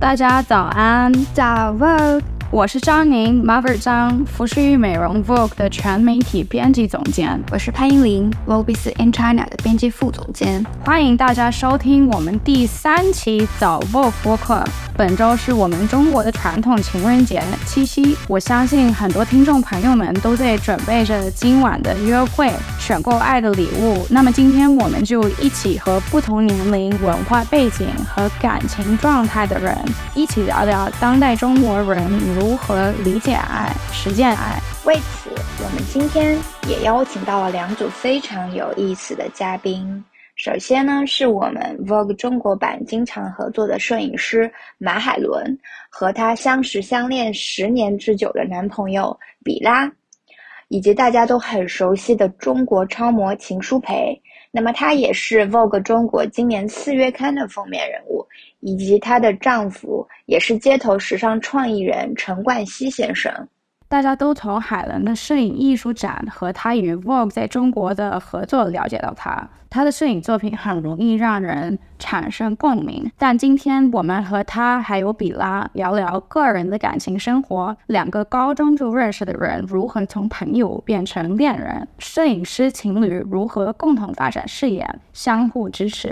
大家早安，早 volg 我是张宁 Mother 张，服饰与美容 Vogue 的全媒体编辑总监。我是潘英林，Lobis in China 的编辑副总监。欢迎大家收听我们第三期早 Vogue 播客。本周是我们中国的传统情人节七夕，我相信很多听众朋友们都在准备着今晚的约会，选购爱的礼物。那么今天我们就一起和不同年龄、文化背景和感情状态的人一起聊聊当代中国人如何理解爱、实践爱。为此，我们今天也邀请到了两组非常有意思的嘉宾。首先呢，是我们 Vogue 中国版经常合作的摄影师马海伦和她相识相恋十年之久的男朋友比拉，以及大家都很熟悉的中国超模秦舒培。那么她也是 Vogue 中国今年四月刊的封面人物，以及她的丈夫也是街头时尚创意人陈冠希先生。大家都从海伦的摄影艺术展和他与 Vogue 在中国的合作了解到他。他的摄影作品很容易让人产生共鸣。但今天我们和他还有比拉聊聊个人的感情生活，两个高中就认识的人如何从朋友变成恋人，摄影师情侣如何共同发展事业，相互支持。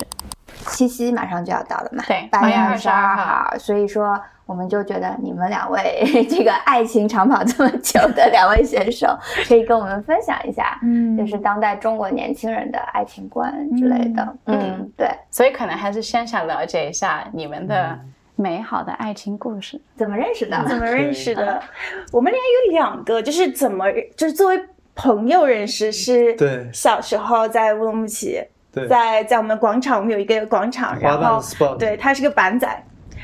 七夕马上就要到了嘛，对，八月二十二号，所以说。我们就觉得你们两位 这个爱情长跑这么久的两位选手，可以跟我们分享一下，嗯，就是当代中国年轻人的爱情观之类的，嗯，对，所以可能还是先想了解一下你们的美好的爱情故事，怎么认识的？怎么认识的？我们俩有两个，就是怎么就是作为朋友认识，是对小时候在乌鲁木齐，在在我们广场，我们有一个广场，然后对他是个板仔。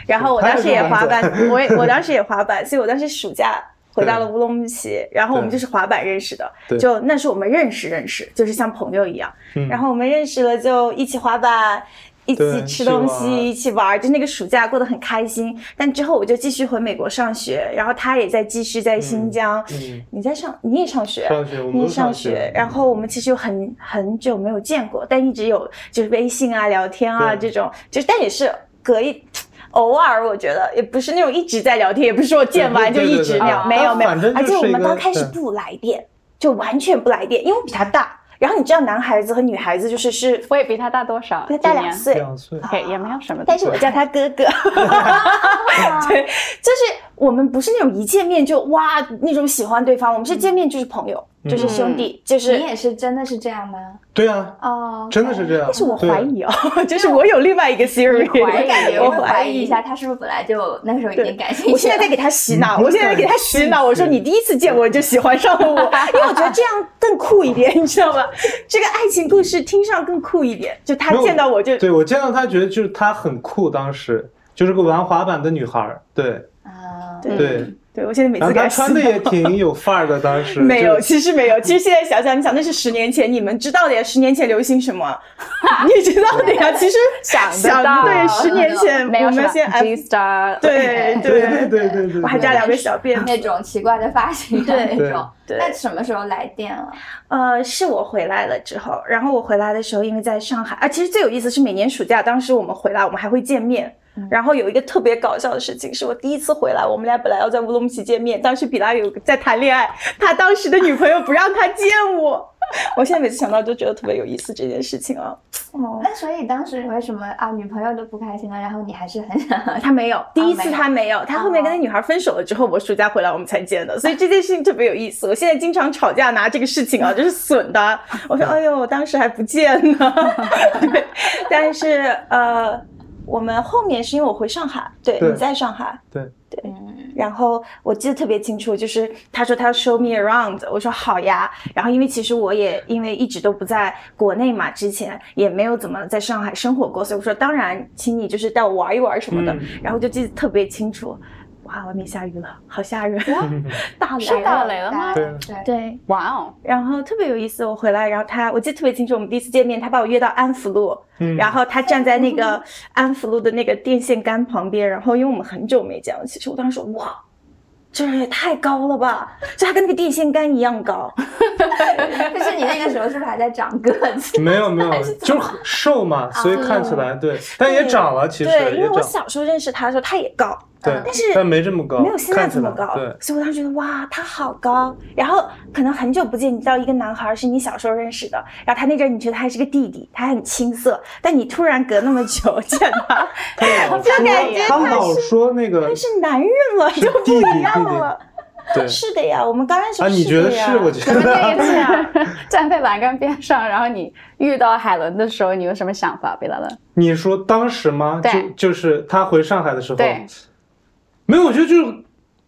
然后我当时也滑板，我也我当时也滑板，所以我当时暑假回到了乌鲁木齐，然后我们就是滑板认识的，就那是我们认识认识，就是像朋友一样。然后我们认识了，就一起滑板，一起吃东西，一起玩，就那个暑假过得很开心。但之后我就继续回美国上学，然后他也在继续在新疆。你在上，你也上学，上学，你也上学。然后我们其实有很很久没有见过，但一直有就是微信啊、聊天啊这种，就但也是隔一。偶尔我觉得也不是那种一直在聊天，也不是说见完就一直聊，没有没有，而且我们刚开始不来电，就完全不来电，因为我比他大。然后你知道男孩子和女孩子就是是，我也比他大多少？他大两岁，两岁，OK 也没有什么。但是我叫他哥哥，对，就是我们不是那种一见面就哇那种喜欢对方，我们是见面就是朋友。就是兄弟，就是你也是真的是这样吗？对啊，哦，真的是这样。但是我怀疑哦，就是我有另外一个 theory，我怀疑一下，他是不是本来就那时候已经感兴趣？我现在在给他洗脑，我现在在给他洗脑。我说你第一次见我就喜欢上了我，因为我觉得这样更酷一点，你知道吗？这个爱情故事听上更酷一点。就他见到我就对我见到他觉得就是他很酷，当时就是个玩滑板的女孩，对啊，对。对，我现在每次给他穿的也挺有范儿的，当时 没有，其实没有，其实现在想想，你想那是十年前，你们知道的呀，十年前流行什么，你知道的呀，其实 想想对，十年前 我们先 G Star，对对对对对对，我还加两个小辫，那种奇怪的发型，的那种，那什么时候来电了？呃，是我回来了之后，然后我回来的时候，因为在上海啊，其实最有意思是每年暑假，当时我们回来，我们还会见面。然后有一个特别搞笑的事情，是我第一次回来，我们俩本来要在乌鲁木齐见面，当时比拉有在谈恋爱，他当时的女朋友不让他见我，我现在每次想到都觉得特别有意思这件事情啊。哦，那所以当时为什么啊女朋友都不开心了，然后你还是很想 他没有，第一次他没有，他后面跟那女孩分手了之后，我暑假回来我们才见的，所以这件事情特别有意思。我现在经常吵架拿这个事情啊，就是损的。我说 哎呦，当时还不见呢，对，但是呃。我们后面是因为我回上海，对你在上海，对。对，然后我记得特别清楚，就是他说他要 show me around，我说好呀，然后因为其实我也因为一直都不在国内嘛，之前也没有怎么在上海生活过，所以我说当然，请你就是带我玩一玩什么的，然后就记得特别清楚。哇，外面下雨了，好吓人！大雷是大雷了吗？对对，哇哦！然后特别有意思，我回来，然后他，我记得特别清楚，我们第一次见面，他把我约到安福路，然后他站在那个 安福路的那个电线杆旁边，然后因为我们很久没见了，其实我当时说哇。就是也太高了吧，就它跟那个电线杆一样高。但是你那个时候是不是还在长个子？没有没有，就是瘦嘛，所以看起来对，但也长了其实。对，因为我小时候认识他的时候，他也高。对，但是但没这么高，没有现在这么高。对，所以我当时觉得哇，他好高。然后可能很久不见，你知道一个男孩是你小时候认识的，然后他那阵你觉得他是个弟弟，他很青涩，但你突然隔那么久见他，就感觉他老说那个他是男人了，就不一样了。对，是的呀，我们刚认识啊，你觉得是？我觉 得那一次啊，站在栏杆边上，然后你遇到海伦的时候，你有什么想法？贝拉伦，你说当时吗？对，就是他回上海的时候。对。没有，我觉得就是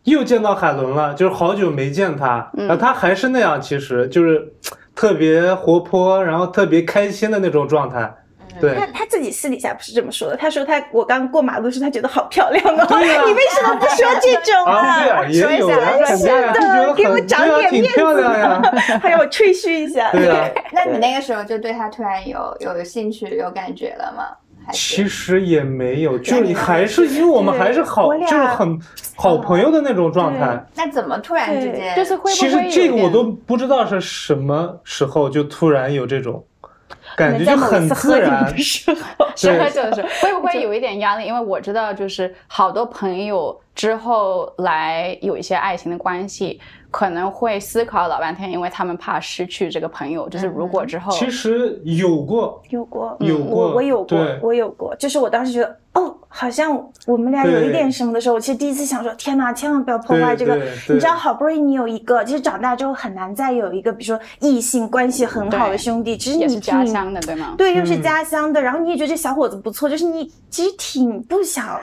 又见到海伦了，就是好久没见他，然后他还是那样，其实就是特别活泼，然后特别开心的那种状态。对，他他自己私底下不是这么说的，他说他我刚过马路时，他觉得好漂亮哦。对你为什么不说这种啊？对啊，也有啊，是的，给我长点面子呀，还要我吹嘘一下。对啊，那你那个时候就对他突然有有兴趣、有感觉了吗？其实也没有，就还是因为我们还是好，就是很好朋友的那种状态。那怎么突然之间？就是会其实这个我都不知道是什么时候就突然有这种感觉，就很自然。是喝酒的时候，会不会有一点压力？因为我知道，就是好多朋友之后来有一些爱情的关系。可能会思考老半天，因为他们怕失去这个朋友。就是如果之后，其实有过，有过，有过，我有过，我有过。就是我当时觉得，哦，好像我们俩有一点什么的时候，我其实第一次想说，天哪，千万不要破坏这个。你知道，好不容易你有一个，其实长大之后很难再有一个，比如说异性关系很好的兄弟，其实你是家乡的，对吗？对，又是家乡的，然后你也觉得这小伙子不错，就是你其实挺不想，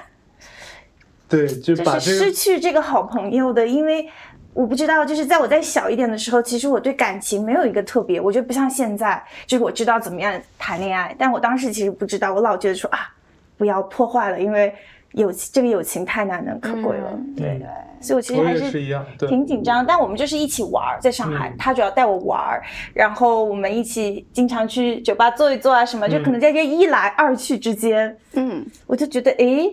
对，就是失去这个好朋友的，因为。我不知道，就是在我再小一点的时候，其实我对感情没有一个特别，我觉得不像现在，就是我知道怎么样谈恋爱，但我当时其实不知道，我老觉得说啊，不要破坏了，因为友这个友情太难能可贵了，对对，所以我其实还是挺紧张，但我们就是一起玩，在上海，他主要带我玩，然后我们一起经常去酒吧坐一坐啊什么，就可能在这一来二去之间，嗯，我就觉得哎。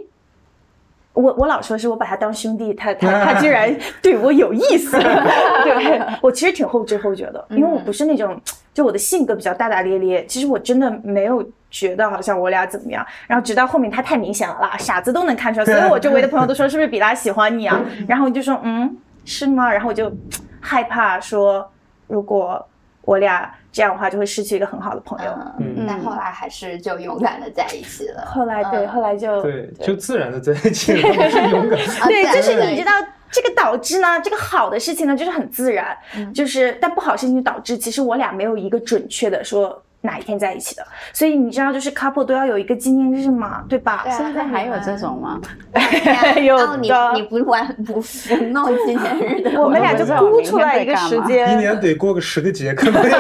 我我老说是我把他当兄弟，他他他居然 对我有意思，对我其实挺后知后觉的，因为我不是那种就我的性格比较大大咧咧，其实我真的没有觉得好像我俩怎么样，然后直到后面他太明显了啦，傻子都能看出来，所以我周围的朋友都说是不是比拉喜欢你啊？然后我就说嗯是吗？然后我就害怕说如果我俩。这样的话就会失去一个很好的朋友。嗯，但后来还是就勇敢的在一起了。后来对，后来就对，就自然的在一起了，勇敢。对，就是你知道这个导致呢，这个好的事情呢，就是很自然，就是但不好事情导致，其实我俩没有一个准确的说。哪一天在一起的？所以你知道，就是 couple 都要有一个纪念日嘛，对吧？现在还有这种吗？有的。你不玩不不弄纪念日的，我们俩就估出来一个时间，一年得过个十个节，可能。对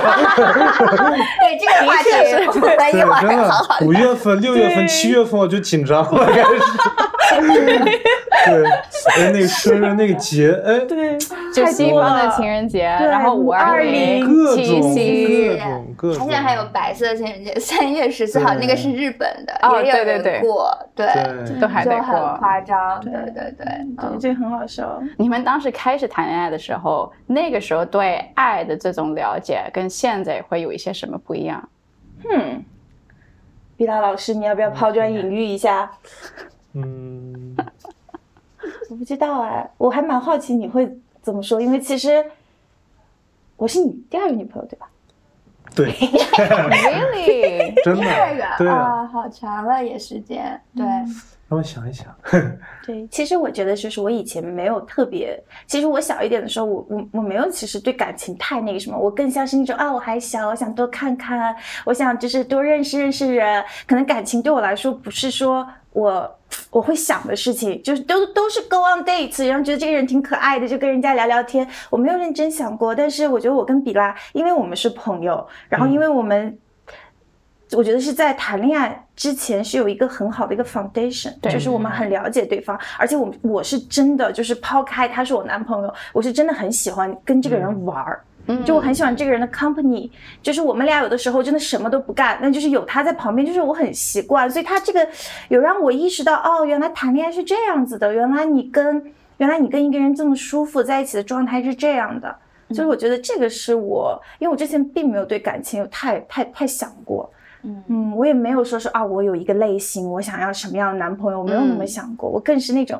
这个话题是对，真的。五月份、六月份、七月份我就紧张了，开始。对，哎，那个生日那个节，哎，对，就西方的情人节，然后五二零、七夕，各种，而且还有白色情人节，三月十四号那个是日本的，也有人过，对，都还得过，很夸张，对对对，这个很好笑。你们当时开始谈恋爱的时候，那个时候对爱的这种了解跟现在会有一些什么不一样？哼，毕达老师，你要不要抛砖引玉一下？嗯。我不知道哎，我还蛮好奇你会怎么说，因为其实我是你第二个女朋友，对吧？对，Really？真的？对啊，好长了也时间，对。让我想一想。对，其实我觉得就是我以前没有特别，其实我小一点的时候，我我我没有其实对感情太那个什么，我更像是那种啊，我还小，我想多看看，我想就是多认识认识人，可能感情对我来说不是说我。我会想的事情就是都都是 go on dates，然后觉得这个人挺可爱的，就跟人家聊聊天。我没有认真想过，但是我觉得我跟比拉，因为我们是朋友，然后因为我们，我觉得是在谈恋爱之前是有一个很好的一个 foundation，就是我们很了解对方，而且我我是真的就是抛开他是我男朋友，我是真的很喜欢跟这个人玩儿。就我很喜欢这个人的 company，就是我们俩有的时候真的什么都不干，那就是有他在旁边，就是我很习惯，所以他这个有让我意识到，哦，原来谈恋爱是这样子的，原来你跟原来你跟一个人这么舒服在一起的状态是这样的。所以我觉得这个是我，因为我之前并没有对感情有太太太想过。嗯嗯，我也没有说是啊，我有一个类型，我想要什么样的男朋友，我没有那么想过。我更是那种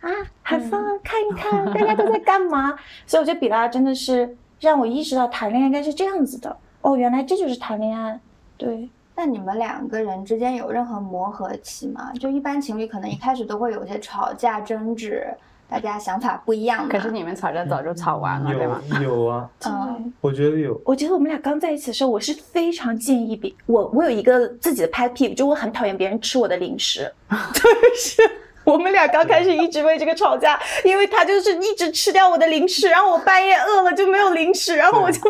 啊，很放看一看大家都在干嘛。所以我觉得比拉真的是让我意识到谈恋爱应该是这样子的。哦，原来这就是谈恋爱。对。那你们两个人之间有任何磨合期吗？就一般情侣可能一开始都会有些吵架争执，大家想法不一样。可是你们吵架早就吵完了，对吗？有啊，嗯，我觉得有。我觉得我们俩刚在一起的时候，我是非常建议别我，我有一个自己的 pet peeve，就我很讨厌别人吃我的零食，就是。我们俩刚开始一直为这个吵架，因为他就是一直吃掉我的零食，然后我半夜饿了就没有零食，然后我就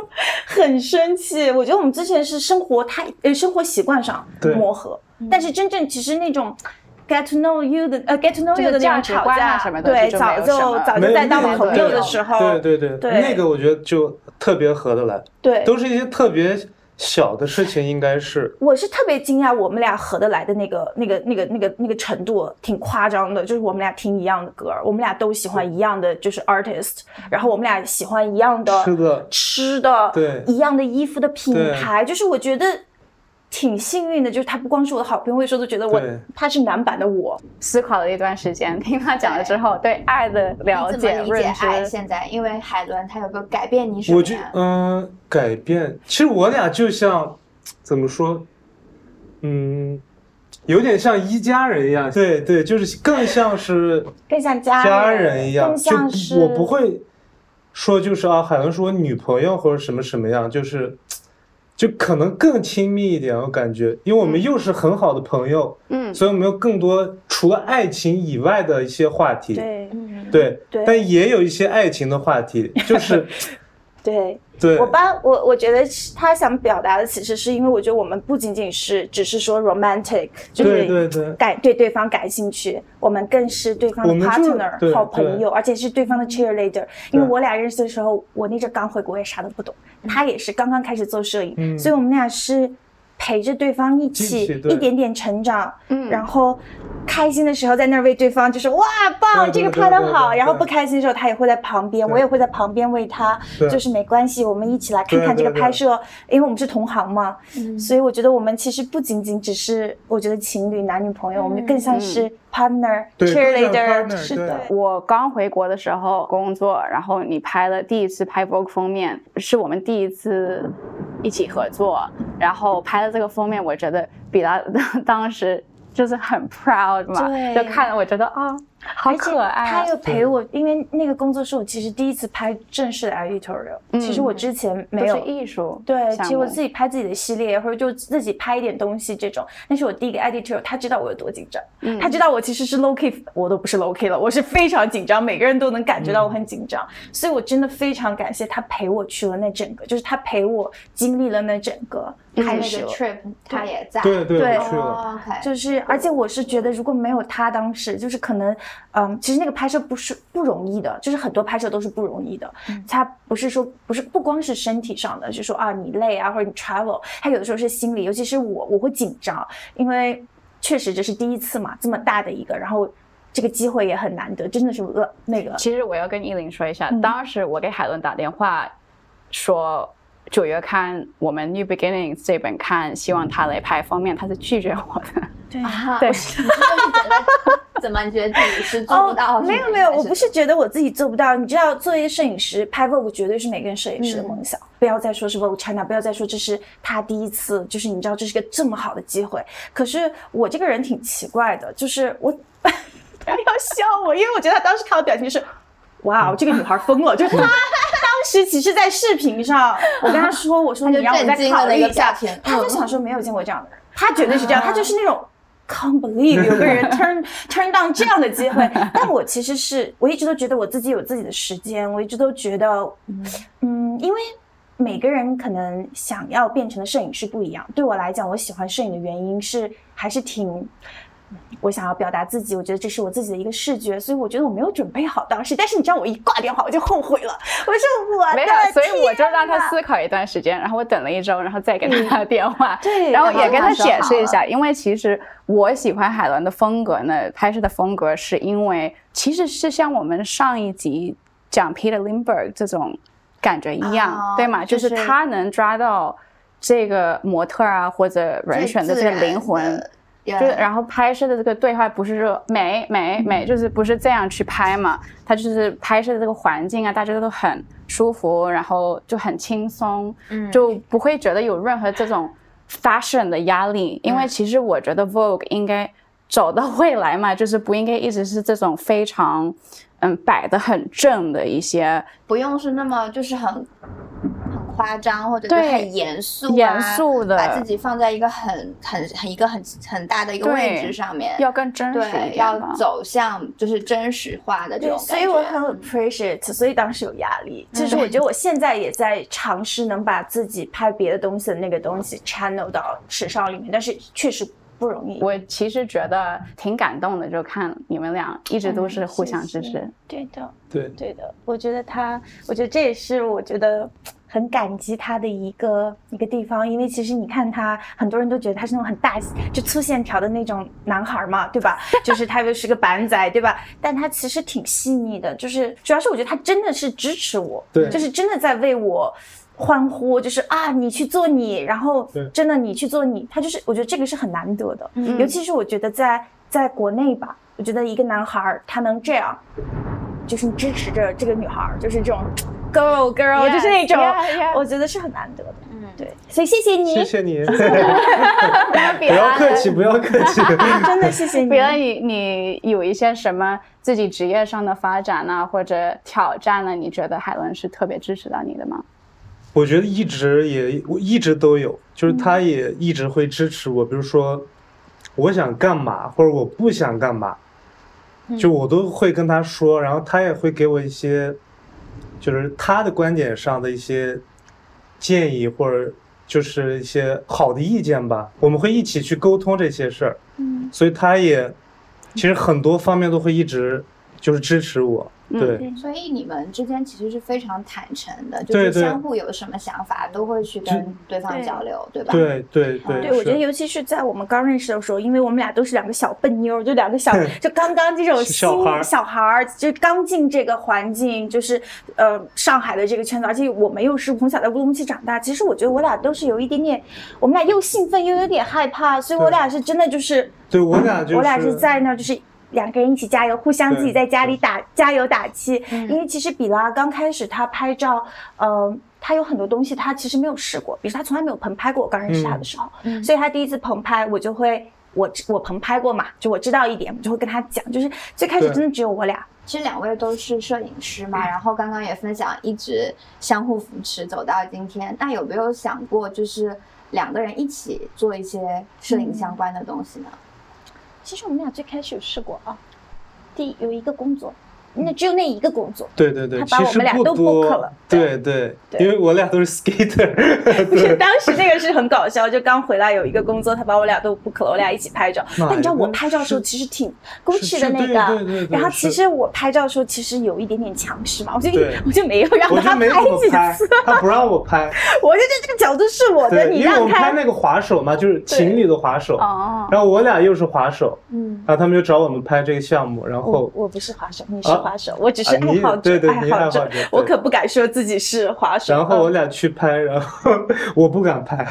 很生气。我觉得我们之前是生活太呃生活习惯上磨合，但是真正其实那种 get to know you 的呃 get to know you 的那种吵架什么的，对，早就早就在当朋友的时候，对对对，那个我觉得就特别合得来，对，都是一些特别。小的事情应该是，我是特别惊讶，我们俩合得来的那个、那个、那个、那个、那个程度挺夸张的。就是我们俩听一样的歌，我们俩都喜欢一样的，就是 artist，然后我们俩喜欢一样的吃的、吃的，对，一样的衣服的品牌，就是我觉得。挺幸运的，就是他不光是我的好朋友，我有时候都觉得我他是男版的我。思考了一段时间，听他讲了之后，对爱的了解、理解爱现在，因为海伦他有个改变你什么？我就嗯，改变。其实我俩就像怎么说，嗯，有点像一家人一样。对对，就是更像是 更像家家人一样。就我不会说就是啊，海伦是我女朋友或者什么什么样，就是。就可能更亲密一点，我感觉，因为我们又是很好的朋友，嗯，所以我们有更多除了爱情以外的一些话题，对，对，但也有一些爱情的话题，就是，对。对。我帮我我觉得他想表达的其实是因为我觉得我们不仅仅是只是说 romantic，就是感对对方感兴趣，我们更是对方的 partner 好朋友，而且是对方的 cheerleader。因为我俩认识的时候，我那阵刚回国，也啥都不懂，他也是刚刚开始做摄影，所以我们俩是陪着对方一起一点点成长，嗯，然后。开心的时候在那儿为对方就是哇棒，这个拍的好。然后不开心的时候他也会在旁边，我也会在旁边为他，就是没关系，我们一起来看看这个拍摄，因为我们是同行嘛。所以我觉得我们其实不仅仅只是我觉得情侣男女朋友，我们更像是 partner cheerleader。是的，我刚回国的时候工作，然后你拍了第一次拍 Vogue 封面，是我们第一次一起合作，然后拍的这个封面，我觉得比他 当时。就是很 proud 嘛，就看了我觉得啊。好可爱！他又陪我，因为那个工作是我其实第一次拍正式的 editorial。其实我之前没有艺术，对，其实我自己拍自己的系列，或者就自己拍一点东西这种。那是我第一个 editorial，他知道我有多紧张，他知道我其实是 low key，我都不是 low key 了，我是非常紧张，每个人都能感觉到我很紧张。所以我真的非常感谢他陪我去了那整个，就是他陪我经历了那整个拍摄 trip，他也在，对对对，就是而且我是觉得如果没有他当时，就是可能。嗯，其实那个拍摄不是不容易的，就是很多拍摄都是不容易的。它不是说不是不光是身体上的，就说啊你累啊或者你 travel，它有的时候是心理，尤其是我我会紧张，因为确实这是第一次嘛，这么大的一个，然后这个机会也很难得，真的是呃那个。其实我要跟依林说一下，当时我给海伦打电话说九月看我们 New Beginnings 这本看，希望他来拍封面，他是拒绝我的。对啊 对。怎么觉得自己是做不到？没有没有，我不是觉得我自己做不到。你知道，作为摄影师拍 Vogue 绝对是每个人摄影师的梦想。不要再说是 Vogue China，不要再说这是他第一次，就是你知道这是个这么好的机会。可是我这个人挺奇怪的，就是我不要笑我，因为我觉得他当时看我表情是，哇，这个女孩疯了。就是 时其实，在视频上，我跟他说，我说你让我再考虑一下，他就想说没有见过这样的人，他绝对是这样，他就是那种。Can't believe 有个人 turn turn down 这样的机会，但我其实是我一直都觉得我自己有自己的时间，我一直都觉得，嗯，因为每个人可能想要变成的摄影师不一样。对我来讲，我喜欢摄影的原因是还是挺我想要表达自己，我觉得这是我自己的一个视觉，所以我觉得我没有准备好当时。但是你知道，我一挂电话我就后悔了。我说我没有，所以我就让他思考一段时间，然后我等了一周，然后再给他打电话，对，然后也跟他解释一下，因为其实我喜欢海伦的风格呢，拍摄的风格是因为其实是像我们上一集讲 Peter Lindbergh 这种感觉一样，对吗？就是他能抓到这个模特啊或者人选的这个灵魂。就然后拍摄的这个对话不是说美美美，就是不是这样去拍嘛？他就是拍摄的这个环境啊，大家都很舒服，然后就很轻松，就不会觉得有任何这种 fashion 的压力。因为其实我觉得 Vogue 应该走到未来嘛，就是不应该一直是这种非常嗯摆的很正的一些，不用是那么就是很。夸张或者是很严肃，严肃的，把自己放在一个很很很一个很很大的一个位置上面，要更真实对，要走向就是真实化的这种所以我很 appreciate，所以当时有压力。其实我觉得我现在也在尝试能把自己拍别的东西的那个东西 channel 到时尚里面，但是确实不容易。我其实觉得挺感动的，就看你们俩一直都是互相支持。对的，对对的。我觉得他，我觉得这也是我觉得。很感激他的一个一个地方，因为其实你看他，很多人都觉得他是那种很大就粗线条的那种男孩嘛，对吧？就是他又是个板仔，对吧？但他其实挺细腻的，就是主要是我觉得他真的是支持我，对，就是真的在为我欢呼，就是啊，你去做你，然后真的你去做你，他就是我觉得这个是很难得的，尤其是我觉得在在国内吧，我觉得一个男孩他能这样，就是支持着这个女孩，就是这种。Girl, girl，就是那种，我觉得是很难得的。嗯，对，所以谢谢你，谢谢你，不要客气，不要客气，真的谢谢你。比如你，你有一些什么自己职业上的发展呢，或者挑战呢？你觉得海伦是特别支持到你的吗？我觉得一直也，我一直都有，就是他也一直会支持我。比如说，我想干嘛，或者我不想干嘛，就我都会跟他说，然后他也会给我一些。就是他的观点上的一些建议，或者就是一些好的意见吧，我们会一起去沟通这些事儿。嗯，所以他也其实很多方面都会一直就是支持我。对，所以你们之间其实是非常坦诚的，就是相互有什么想法都会去跟对方交流，对吧？对对对。对，我觉得尤其是在我们刚认识的时候，因为我们俩都是两个小笨妞，就两个小，就刚刚这种新小孩儿，就刚进这个环境，就是呃上海的这个圈子，而且我们又是从小在乌鲁木齐长大，其实我觉得我俩都是有一点点，我们俩又兴奋又有点害怕，所以我俩是真的就是，对我俩就我俩是在那就是。两个人一起加油，互相自己在家里打加油打气。因为其实比拉刚开始他拍照，嗯，他有很多东西他其实没有试过，比如他从来没有棚拍过。我刚认识他的时候，所以他第一次棚拍，我就会我我棚拍过嘛，就我知道一点，我就会跟他讲。就是最开始真的只有我俩。其实两位都是摄影师嘛，然后刚刚也分享，一直相互扶持走到今天。那有没有想过，就是两个人一起做一些摄影相关的东西呢？其实我们俩最开始有试过啊，第有一个工作。那只有那一个工作，对对对，他把我们俩都 book 了，对对，因为我俩都是 skater。不是，当时那个是很搞笑，就刚回来有一个工作，他把我俩都 book 了，我俩一起拍照。但你知道我拍照的时候其实挺 Gucci 的那个，然后其实我拍照的时候其实有一点点强势嘛，我就我就没有让他拍几次，他不让我拍，我就觉得这个角度是我的，你让拍那个滑手嘛，就是情侣的滑手，然后我俩又是滑手，嗯，然后他们就找我们拍这个项目，然后我不是滑手，你是。滑手，我只是爱好者，爱好者，我可不敢说自己是滑手。然后我俩去拍，然后 我不敢拍。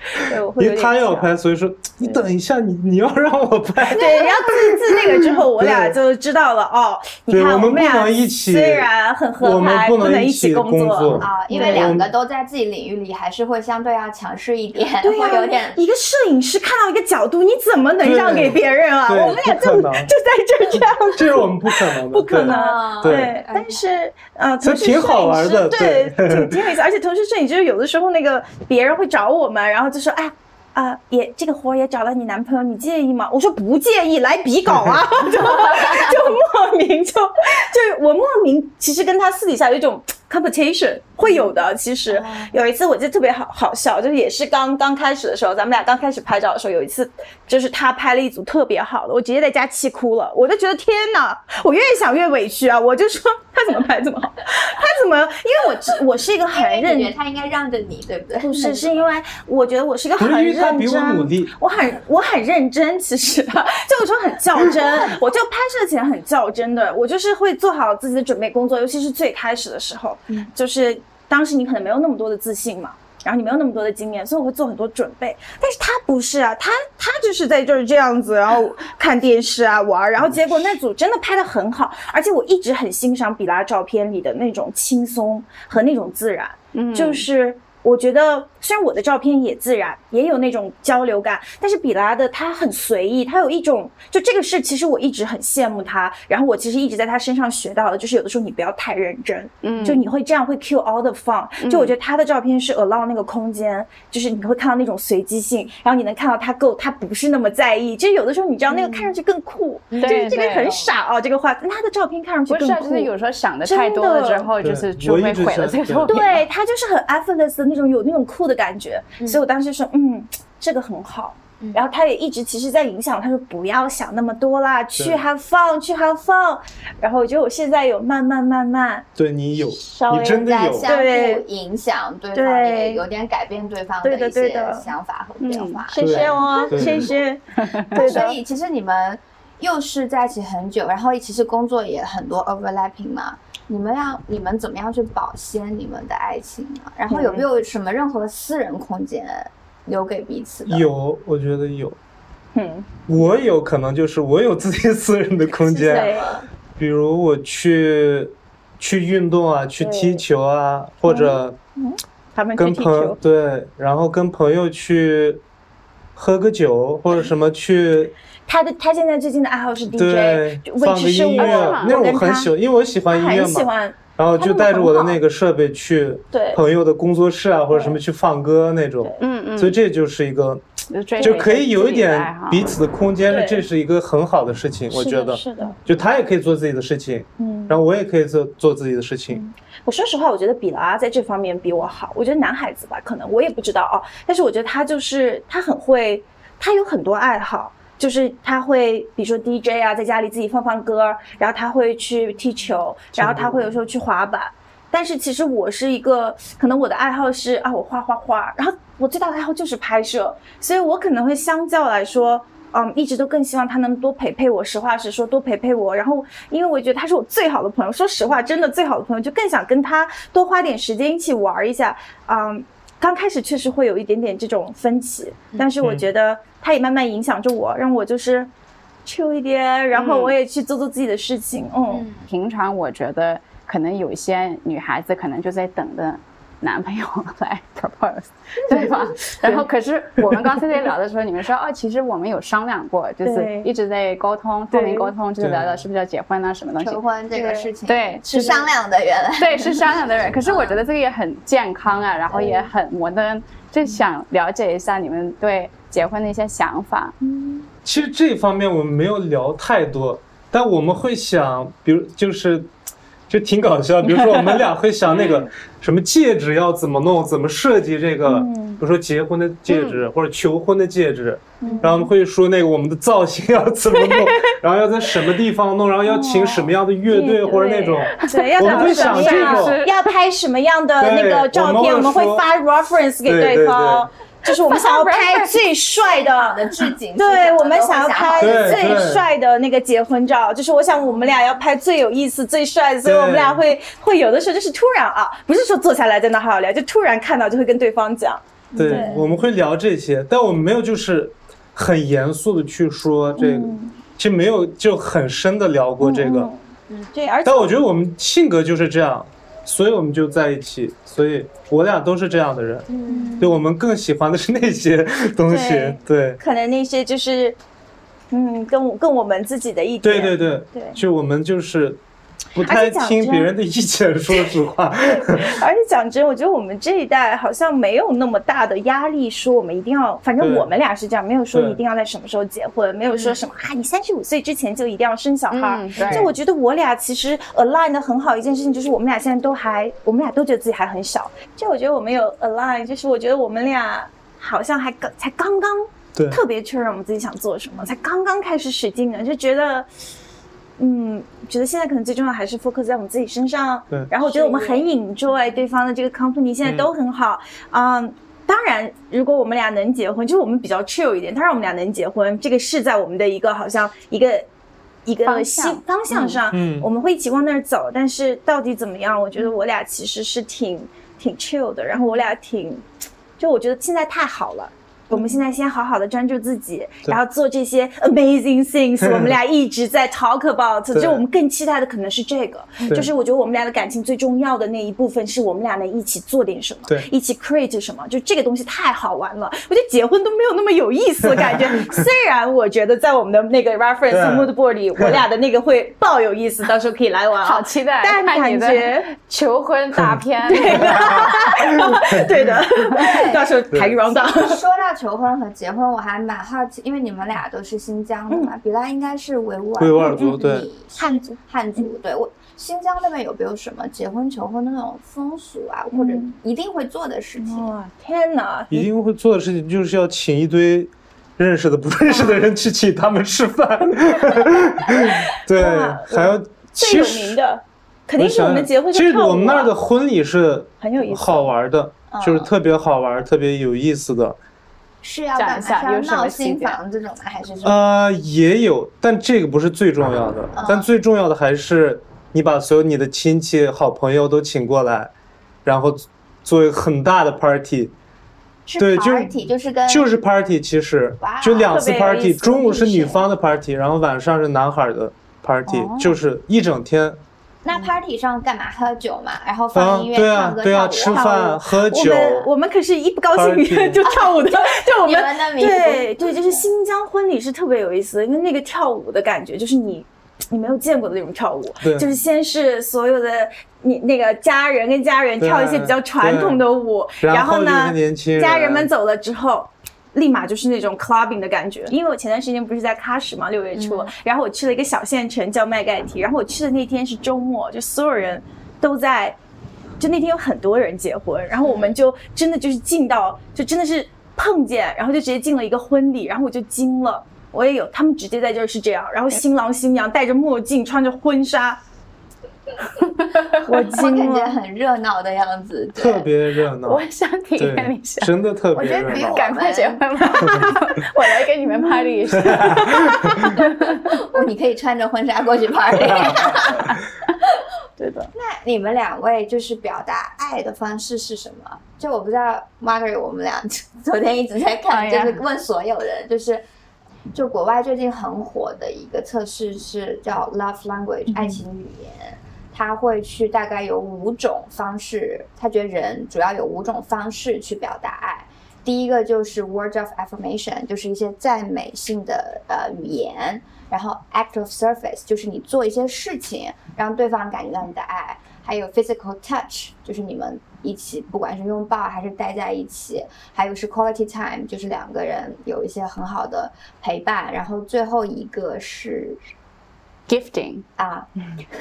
因为他要拍，所以说你等一下，你你要让我拍。对，然后自自那个之后，我俩就知道了哦。你看，我们俩一起，虽然很合拍，不能一起工作啊，因为两个都在自己领域里，还是会相对要强势一点，会有点。一个摄影师看到一个角度，你怎么能让给别人啊？我们俩就就在这这样，这是我们不可能，不可能。对，但是呃，同时挺好玩的，对，挺挺有意思。而且同时摄影师有的时候那个别人会找我们，然后就说哎。啊，也这个活也找了你男朋友，你介意吗？我说不介意，来比稿啊，就 就莫名就就我莫名其实跟他私底下有一种 competition 会有的。其实有一次我记得特别好好笑，就是也是刚刚开始的时候，咱们俩刚开始拍照的时候，有一次就是他拍了一组特别好的，我直接在家气哭了。我就觉得天哪，我越想越委屈啊！我就说他怎么拍这么好？他怎么？因为我我是一个很认真，他应该让着你，对不对？不是，是因为我觉得我是一个很认真，我很我很认真。其实就有时候很较真，我就拍摄前很较真的，我就是会做好自己的准备工作，尤其是最开始的时候，就是当时你可能没有那么多的自信嘛。然后你没有那么多的经验，所以我会做很多准备。但是他不是啊，他他就是在就是这样子，然后看电视啊玩，然后结果那组真的拍的很好，而且我一直很欣赏比拉照片里的那种轻松和那种自然，嗯，就是。我觉得虽然我的照片也自然，也有那种交流感，但是比拉的他很随意，他有一种就这个是其实我一直很羡慕他，然后我其实一直在他身上学到的，就是有的时候你不要太认真，嗯，就你会这样会 cue all the fun。就我觉得他的照片是 allow 那个空间，就是你会看到那种随机性，然后你能看到他够，他不是那么在意。其实有的时候你知道那个看上去更酷，就是这个很傻哦，这个话，但他的照片看上去更酷。就是有时候想的太多了之后，就是就会毁了这个照片。对他就是很 effortless 的那。种有那种酷的感觉，所以我当时说，嗯，这个很好。然后他也一直其实在影响，他说不要想那么多啦，去 have fun，去 have fun。然后我觉得我现在有慢慢慢慢，对你有，你真的有，对影响对方，也有点改变对方的一些想法和变化。谢谢哦，谢谢。对，所以其实你们又是在一起很久，然后其实工作也很多 overlapping 嘛。你们要你们怎么样去保鲜你们的爱情呢？然后有没有什么任何私人空间留给彼此的？有，我觉得有。嗯，我有可能就是我有自己私人的空间，比如我去去运动啊，去踢球啊，或者跟朋友对，然后跟朋友去喝个酒或者什么去。他的他现在最近的爱好是 DJ，放个音乐，那我很喜欢，因为我喜欢音乐嘛。然后就带着我的那个设备去朋友的工作室啊，或者什么去放歌那种。嗯嗯。所以这就是一个，就可以有一点彼此的空间，这是一个很好的事情，我觉得。是的。就他也可以做自己的事情，嗯，然后我也可以做做自己的事情。我说实话，我觉得比拉在这方面比我好。我觉得男孩子吧，可能我也不知道哦，但是我觉得他就是他很会，他有很多爱好。就是他会，比如说 DJ 啊，在家里自己放放歌，然后他会去踢球，然后他会有时候去滑板。但是其实我是一个，可能我的爱好是啊，我画画画，然后我最大的爱好就是拍摄，所以我可能会相较来说，嗯，一直都更希望他能多陪陪我。实话实说，多陪陪我。然后因为我觉得他是我最好的朋友，说实话，真的最好的朋友，就更想跟他多花点时间一起玩一下。嗯，刚开始确实会有一点点这种分歧，但是我觉得。他也慢慢影响着我，让我就是 chill 一点，然后我也去做做自己的事情。嗯，平常我觉得可能有一些女孩子可能就在等着。男朋友来 propose，对吧？然后可是我们刚才在聊的时候，你们说 哦，其实我们有商量过，就是一直在沟通，透明沟通，就是聊聊是不是要结婚啊，什么东西？求婚这个事情，对，是商量的，原来对，是商量的人。可是我觉得这个也很健康啊，然后也很摩登，就想了解一下你们对结婚的一些想法。嗯，其实这方面我们没有聊太多，但我们会想，比如就是。就挺搞笑，比如说我们俩会想那个 什么戒指要怎么弄，怎么设计这个，比如说结婚的戒指或者求婚的戒指，然后我们会说那个我们的造型要怎么弄，然后要在什么地方弄，然后要请什么样的乐队或者那种，我们会想这个，要拍什么样的那个照片，我们会发 reference 给对方。就是我们想要拍最帅的的置景，对我们想要拍最帅的那个结婚照。就是我想我们俩要拍最有意思、最帅的，所以我们俩会会有的时候就是突然啊，不是说坐下来在那好好聊，就突然看到就会跟对方讲。对，我们会聊这些，但我们没有就是很严肃的去说这个，其实没有就很深的聊过这个。嗯，对，而且但我觉得我们性格就是这样。所以我们就在一起，所以我俩都是这样的人。嗯，对，我们更喜欢的是那些东西。对，可能那些就是，嗯，跟跟我们自己的一点。对对对对，就我们就是不太听别人的意见，说实话。而且讲真，我觉得我们这一代好像没有那么大的压力，说我们一定要，反正我们俩是这样，没有说一定要在什么时候结婚，没有说什么啊，你三十五岁之前就一定要生小孩。就我觉得我俩其实 align 的很好一件事情，就是我们俩现在都还，我们俩都觉得自己还很小。就我觉得我们有 align，就是我觉得我们俩好像还刚才刚刚特别确认我们自己想做什么，才刚刚开始使劲呢，就觉得。嗯，觉得现在可能最重要还是 focus 在我们自己身上。对。然后我觉得我们很 enjoy 对方的这个 company，现在都很好。嗯，当然，如果我们俩能结婚，就是我们比较 chill 一点。他让我们俩能结婚，这个是在我们的一个好像一个一个方向方向上，嗯，我们会一起往那儿走。但是到底怎么样？我觉得我俩其实是挺挺 chill 的。然后我俩挺，就我觉得现在太好了。我们现在先好好的专注自己，然后做这些 amazing things。我们俩一直在 talk about，就我们更期待的可能是这个，就是我觉得我们俩的感情最重要的那一部分是我们俩能一起做点什么，一起 create 什么，就这个东西太好玩了。我觉得结婚都没有那么有意思的感觉，虽然我觉得在我们的那个 reference mood board 里，我俩的那个会爆有意思，到时候可以来玩，好期待。但感觉求婚大片，对的，到时候排个 round。说到。求婚和结婚，我还蛮好奇，因为你们俩都是新疆的嘛，比拉应该是维吾尔维吾尔族，对，汉族。汉族，对。我新疆那边有没有什么结婚求婚的那种风俗啊，或者一定会做的事情？哇，天哪！一定会做的事情就是要请一堆认识的、不认识的人去请他们吃饭，对，还要最有名的肯定是我们结婚。其实我们那儿的婚礼是很有意思、好玩的，就是特别好玩、特别有意思的。是要干嘛？要闹新房这种吗？还是呃，也有，但这个不是最重要的。但最重要的还是你把所有你的亲戚、好朋友都请过来，然后做一个很大的 party。对，就就是跟就是 party，其实就两次 party，中午是女方的 party，然后晚上是男孩的 party，就是一整天。那 party 上干嘛？喝酒嘛，然后放音乐、唱歌、跳舞。吃饭、喝酒。我们我们可是一不高兴 就跳舞的，就我们对对，就是新疆婚礼是特别有意思，因为那个跳舞的感觉就是你你没有见过的那种跳舞，就是先是所有的你那个家人跟家人跳一些比较传统的舞，然后呢，家人们走了之后。立马就是那种 clubbing 的感觉，因为我前段时间不是在喀什嘛，六月初，然后我去了一个小县城叫麦盖提，然后我去的那天是周末，就所有人都在，就那天有很多人结婚，然后我们就真的就是进到，就真的是碰见，然后就直接进了一个婚礼，然后我就惊了，我也有，他们直接在这儿是这样，然后新郎新娘戴着墨镜，穿着婚纱。我感觉很热闹的样子，特别热闹。我想体验一下，真的特别热闹。赶快结婚吧！我来给你们 party 一下。哦，你可以穿着婚纱过去 party。对的。那你们两位就是表达爱的方式是什么？就我不知道，Margaret，我们俩昨天一直在看，就是问所有人，就是。就国外最近很火的一个测试是叫 Love Language 爱情语言，他会去大概有五种方式，他觉得人主要有五种方式去表达爱。第一个就是 words of Affirmation，就是一些赞美性的呃语言，然后 Act of Service，就是你做一些事情让对方感觉到你的爱。还有 physical touch，就是你们一起，不管是拥抱还是待在一起，还有是 quality time，就是两个人有一些很好的陪伴。然后最后一个是 gifting 啊，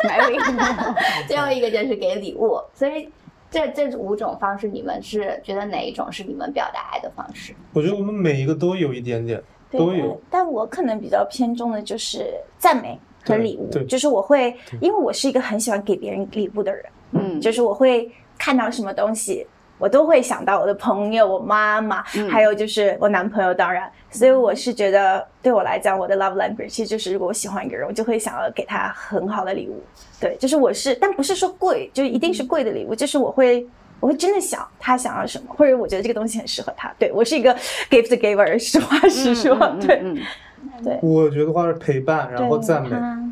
买礼物。最后一个就是给礼物。所以这这五种方式，你们是觉得哪一种是你们表达爱的方式？我觉得我们每一个都有一点点，都有。但我可能比较偏重的就是赞美。和礼物，就是我会，因为我是一个很喜欢给别人礼物的人，嗯，就是我会看到什么东西，我都会想到我的朋友、我妈妈，还有就是我男朋友，当然，所以我是觉得对我来讲，我的 love language 其实就是如果我喜欢一个人，我就会想要给他很好的礼物，对，就是我是，但不是说贵，就一定是贵的礼物，就是我会，我会真的想他想要什么，或者我觉得这个东西很适合他，对我是一个 gift giver，实话实说，对。对，我觉得话是陪伴，然后赞美，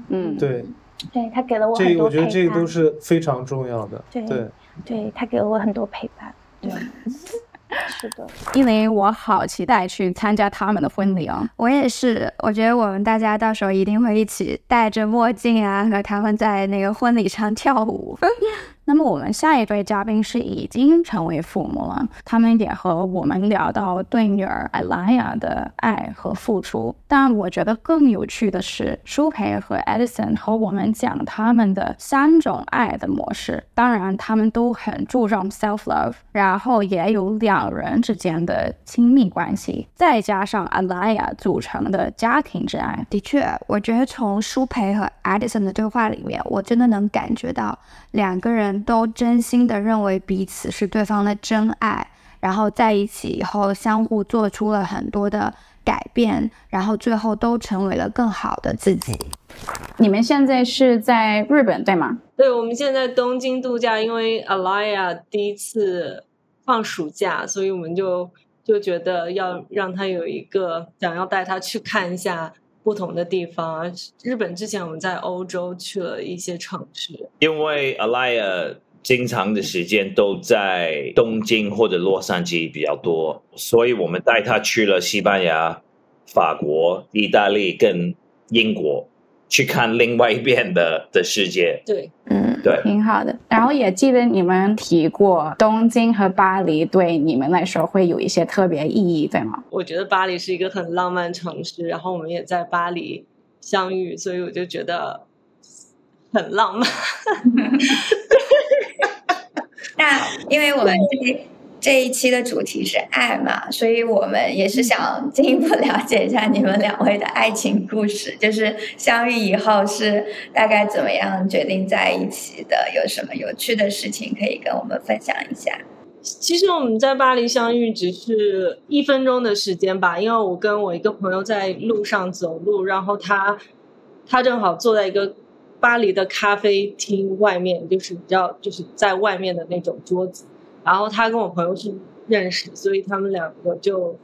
嗯，对，对他给了我很多这个我觉得这个都是非常重要的，对，对他给了我很多陪伴，对。是的，因为我好期待去参加他们的婚礼哦。我也是，我觉得我们大家到时候一定会一起戴着墨镜啊，和他们在那个婚礼上跳舞。那么我们下一对嘉宾是已经成为父母了，他们也和我们聊到对女儿艾拉亚的爱和付出。但我觉得更有趣的是，舒培和 Edison 和我们讲他们的三种爱的模式。当然，他们都很注重 self love，然后也有两人之间的亲密关系，再加上艾拉亚组成的家庭之爱。的确，我觉得从舒培和 Edison 的对话里面，我真的能感觉到两个人。都真心的认为彼此是对方的真爱，然后在一起以后相互做出了很多的改变，然后最后都成为了更好的自己。你们现在是在日本对吗？对，我们现在东京度假，因为 Alaya 第一次放暑假，所以我们就就觉得要让他有一个想要带他去看一下。不同的地方，日本之前我们在欧洲去了一些城市，因为 Alaya 经常的时间都在东京或者洛杉矶比较多，所以我们带他去了西班牙、法国、意大利跟英国。去看另外一边的的世界，对，嗯，对，挺好的。然后也记得你们提过东京和巴黎对你们来说会有一些特别意义，对吗？我觉得巴黎是一个很浪漫城市，然后我们也在巴黎相遇，所以我就觉得很浪漫。那因为我们这。这一期的主题是爱嘛，所以我们也是想进一步了解一下你们两位的爱情故事，就是相遇以后是大概怎么样决定在一起的，有什么有趣的事情可以跟我们分享一下？其实我们在巴黎相遇只是一分钟的时间吧，因为我跟我一个朋友在路上走路，然后他他正好坐在一个巴黎的咖啡厅外面，就是比较就是在外面的那种桌子。然后他跟我朋友是认识，所以他们两个就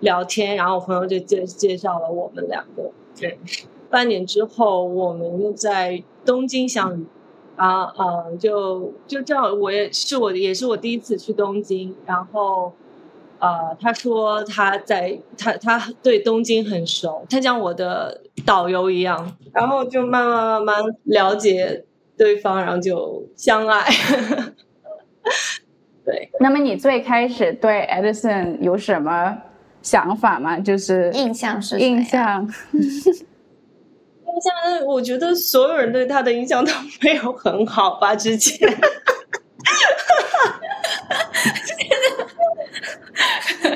聊天，然后我朋友就介介绍了我们两个认识。半年之后，我们又在东京相遇，啊啊，就就这样，我也是我也是我第一次去东京，然后啊，他说他在他他对东京很熟，他像我的导游一样，然后就慢慢慢慢了解对方，然后就相爱。对，那么你最开始对 Edison 有什么想法吗？就是印象是印象，印象，我觉得所有人对他的印象都没有很好吧？之前，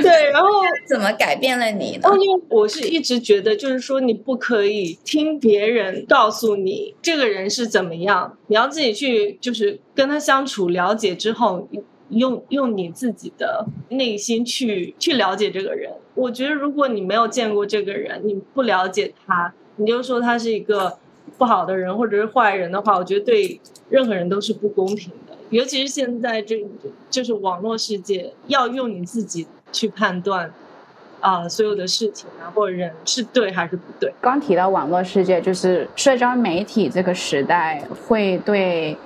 对，然后怎么改变了你呢？因为我是一直觉得，就是说你不可以听别人告诉你这个人是怎么样，你要自己去，就是跟他相处，了解之后。用用你自己的内心去去了解这个人。我觉得，如果你没有见过这个人，你不了解他，你就说他是一个不好的人或者是坏人的话，我觉得对任何人都是不公平的。尤其是现在这就是网络世界，要用你自己去判断啊，所有的事情啊或者人是对还是不对。刚提到网络世界，就是社交媒体这个时代会对。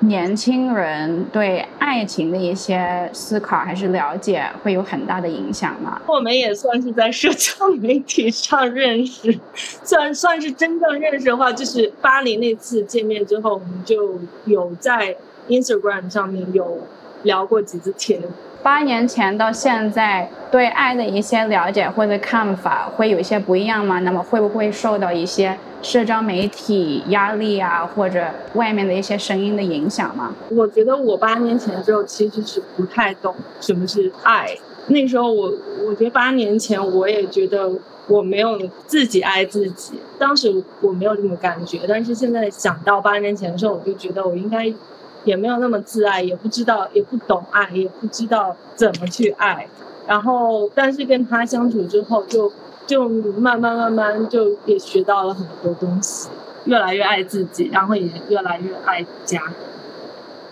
年轻人对爱情的一些思考还是了解，会有很大的影响吗？我们也算是在社交媒体上认识，算算是真正认识的话，就是巴黎那次见面之后，我们就有在 Instagram 上面有聊过几次天。八年前到现在，对爱的一些了解或者看法会有一些不一样吗？那么会不会受到一些社交媒体压力啊，或者外面的一些声音的影响吗？我觉得我八年前之后其实是不太懂什么是爱。那时候我，我觉得八年前我也觉得我没有自己爱自己，当时我没有这么感觉。但是现在想到八年前的时候，我就觉得我应该。也没有那么自爱，也不知道，也不懂爱，也不知道怎么去爱。然后，但是跟他相处之后，就就慢慢慢慢就也学到了很多东西，越来越爱自己，然后也越来越爱家。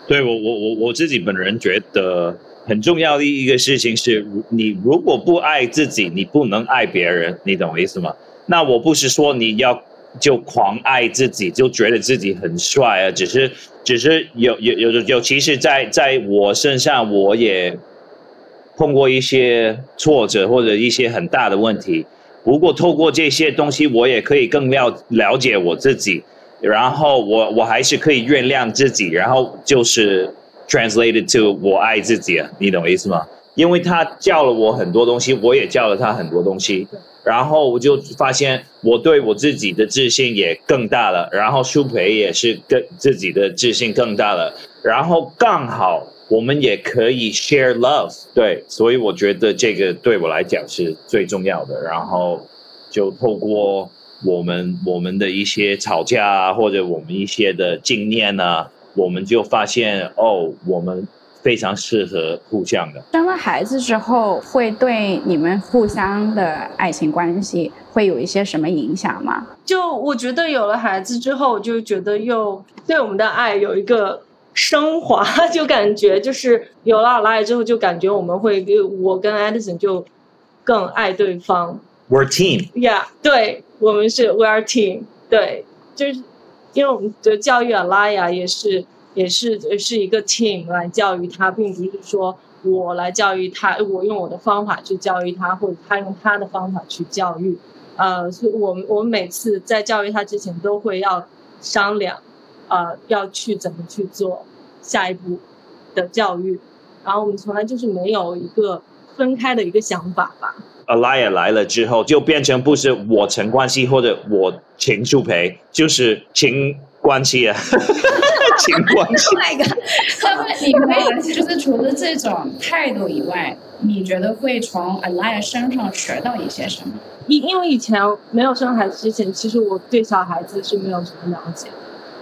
对我，我我我自己本人觉得很重要的一个事情是，你如果不爱自己，你不能爱别人，你懂我意思吗？那我不是说你要。就狂爱自己，就觉得自己很帅啊！只是，只是有有有，尤其是在在我身上，我也碰过一些挫折或者一些很大的问题。不过透过这些东西，我也可以更了了解我自己，然后我我还是可以原谅自己，然后就是 translated to 我爱自己，你懂我意思吗？因为他教了我很多东西，我也教了他很多东西，然后我就发现我对我自己的自信也更大了，然后舒培也是跟自己的自信更大了，然后刚好。我们也可以 share love，对，所以我觉得这个对我来讲是最重要的。然后就透过我们我们的一些吵架啊，或者我们一些的经验啊，我们就发现哦，我们非常适合互相的。生了孩子之后，会对你们互相的爱情关系会有一些什么影响吗？就我觉得有了孩子之后，就觉得又对我们的爱有一个。升华就感觉就是有了拉之后，就感觉我们会，我跟 Edison 就更爱对方。We're team，Yeah，对我们是 We're team，对，就是因为我们的教育阿拉呀，也是也是是一个 team 来教育他，并不是说我来教育他，我用我的方法去教育他，或者他用他的方法去教育。呃，所以我们我们每次在教育他之前都会要商量。呃，要去怎么去做下一步的教育，然后我们从来就是没有一个分开的一个想法吧。Alia 来了之后，就变成不是我陈冠希或者我秦树培，就是秦冠希啊，秦冠希。那个，他们你们就是除了这种态度以外，你觉得会从 Alia 身上学到一些什么？因因为以前没有生孩子之前，其实我对小孩子是没有什么了解。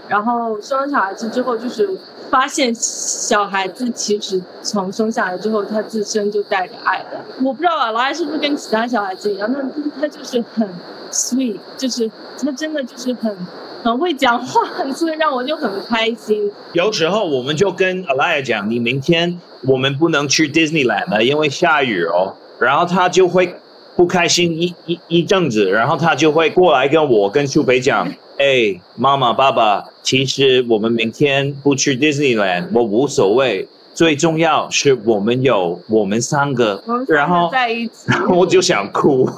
然后生了小孩子之后，就是发现小孩子其实从生下来之后，他自身就带着爱的。我不知道啊，老爱是不是跟其他小孩子一样？那他就是很 sweet，就是他真的就是很很会讲话，所以让我就很开心。有时候我们就跟 Alaya 讲，你明天我们不能去 Disneyland 了，因为下雨哦。然后他就会不开心一一一阵子，然后他就会过来跟我跟苏北讲。哎，妈妈、爸爸，其实我们明天不去 Disneyland，我无所谓。最重要是我们有我们三个，然后在一起，我就想哭，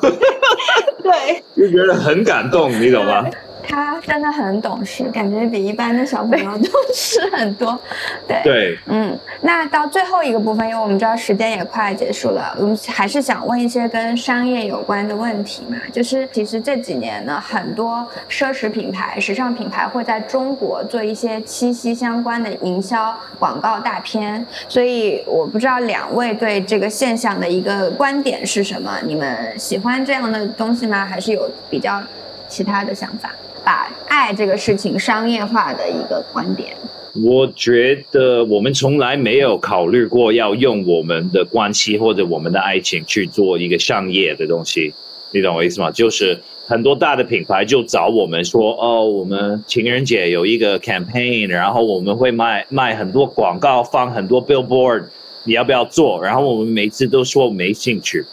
对，就觉得很感动，你懂吗？他真的很懂事，感觉比一般的小朋友懂事很多。对对，嗯，那到最后一个部分，因为我们知道时间也快结束了，我们还是想问一些跟商业有关的问题嘛。就是其实这几年呢，很多奢侈品牌、时尚品牌会在中国做一些七夕相关的营销广告大片，所以我不知道两位对这个现象的一个观点是什么？你们喜欢这样的东西吗？还是有比较其他的想法？把爱这个事情商业化的一个观点，我觉得我们从来没有考虑过要用我们的关系或者我们的爱情去做一个商业的东西，你懂我意思吗？就是很多大的品牌就找我们说，哦，我们情人节有一个 campaign，然后我们会卖卖很多广告，放很多 billboard，你要不要做？然后我们每次都说没兴趣。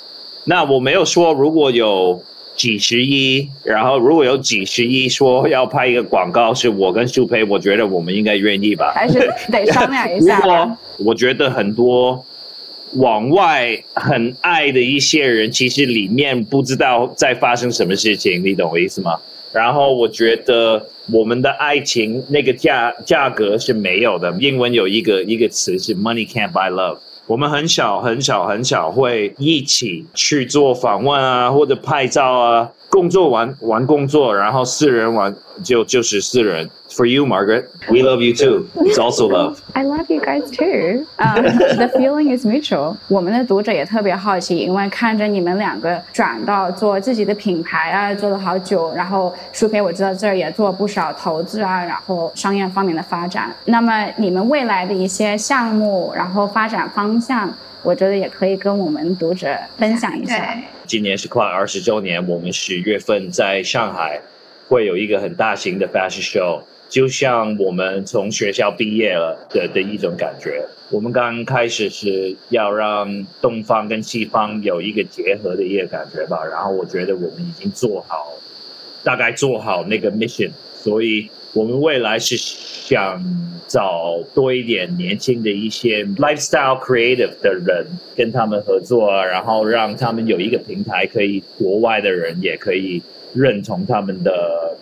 那我没有说如果有。几十亿，然后如果有几十亿说要拍一个广告，是我跟苏培，我觉得我们应该愿意吧？还是得商量一下。我觉得很多往外很爱的一些人，其实里面不知道在发生什么事情，你懂我意思吗？然后我觉得我们的爱情那个价价格是没有的。英文有一个一个词是 “money can't buy love”。我们很小、很小、很小会一起去做访问啊，或者拍照啊。工作完完工作，然后私人完就就是私人。For you, Margaret, we love you too. It's also love. I love you guys too. The feeling is mutual. 我们的读者也特别好奇，因为看着你们两个转到做自己的品牌啊，做了好久，然后舒培我知道这儿也做不少投资啊，然后商业方面的发展。那么你们未来的一些项目，然后发展方向。我觉得也可以跟我们读者分享一下。今年是快二十周年，我们十月份在上海会有一个很大型的 fashion show，就像我们从学校毕业了的的一种感觉。我们刚开始是要让东方跟西方有一个结合的一个感觉吧，然后我觉得我们已经做好，大概做好那个 mission，所以我们未来是想找多一点年轻的一些 lifestyle creative 的人，跟他们合作，然后让他们有一个平台，可以国外的人也可以认同他们的。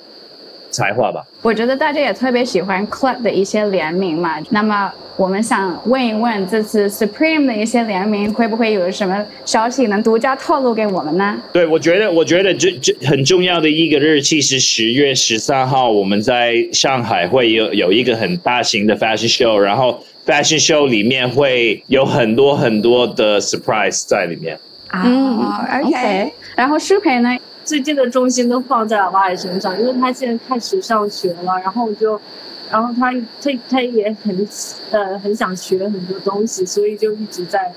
才华吧，我觉得大家也特别喜欢 Club 的一些联名嘛。那么我们想问一问，这次 Supreme 的一些联名会不会有什么消息能独家透露给我们呢？对，我觉得，我觉得这这很重要的一个日期是十月十三号，我们在上海会有有一个很大型的 Fashion Show，然后 Fashion Show 里面会有很多很多的 surprise 在里面。啊，OK。然后适培呢？最近的重心都放在了瓦身上，因为他现在开始上学了，然后就，然后他他他也很呃很想学很多东西，所以就一直在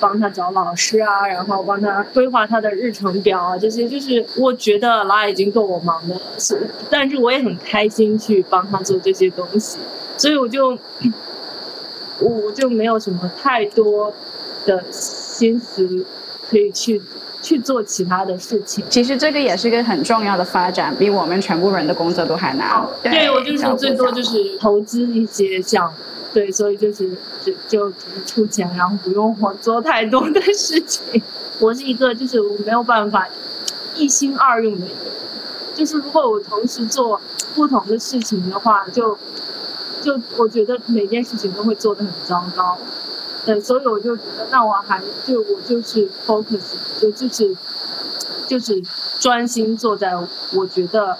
帮他找老师啊，然后帮他规划他的日程表啊，这些就是我觉得拉已经够我忙的了，是，但是我也很开心去帮他做这些东西，所以我就我就没有什么太多的心思可以去。去做其他的事情，其实这个也是一个很重要的发展，比我们全部人的工作都还难。对我就是最多就是投资一些项目，对，所以就是就就只是出钱，然后不用我做太多的事情。我是一个就是我没有办法一心二用的一个人，就是如果我同时做不同的事情的话，就就我觉得每件事情都会做得很糟糕。对，所以我就觉得，那我还就我就是 focus，就就是就是专心做在我觉得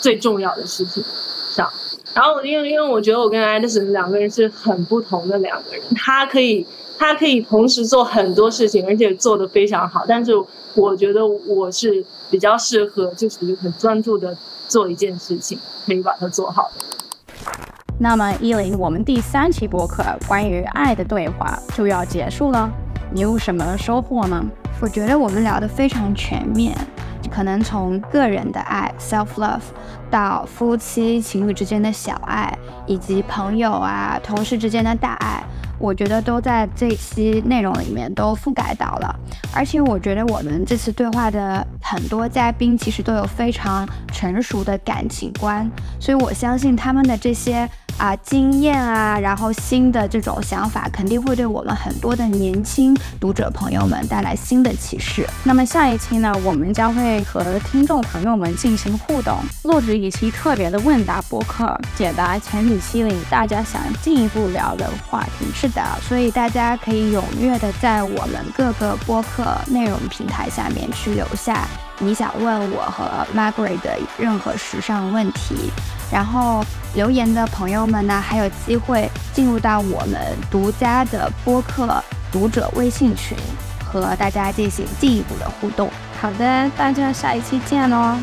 最重要的事情上。然后，因为因为我觉得我跟 Edison 两个人是很不同的两个人，他可以他可以同时做很多事情，而且做得非常好。但是我觉得我是比较适合，就属于很专注的做一件事情，可以把它做好。那么依林，我们第三期播客关于爱的对话就要结束了，你有什么收获吗？我觉得我们聊得非常全面，可能从个人的爱 （self love） 到夫妻情侣之间的小爱，以及朋友啊、同事之间的大爱。我觉得都在这期内容里面都覆盖到了，而且我觉得我们这次对话的很多嘉宾其实都有非常成熟的感情观，所以我相信他们的这些啊经验啊，然后新的这种想法肯定会对我们很多的年轻读者朋友们带来新的启示。那么下一期呢，我们将会和听众朋友们进行互动，录制一期特别的问答播客，解答前几期里大家想进一步聊的话题。是。的，所以大家可以踊跃的在我们各个播客内容平台下面去留下你想问我和 Margaret 的任何时尚问题，然后留言的朋友们呢，还有机会进入到我们独家的播客读者微信群，和大家进行进一步的互动。好的，大家下一期见喽。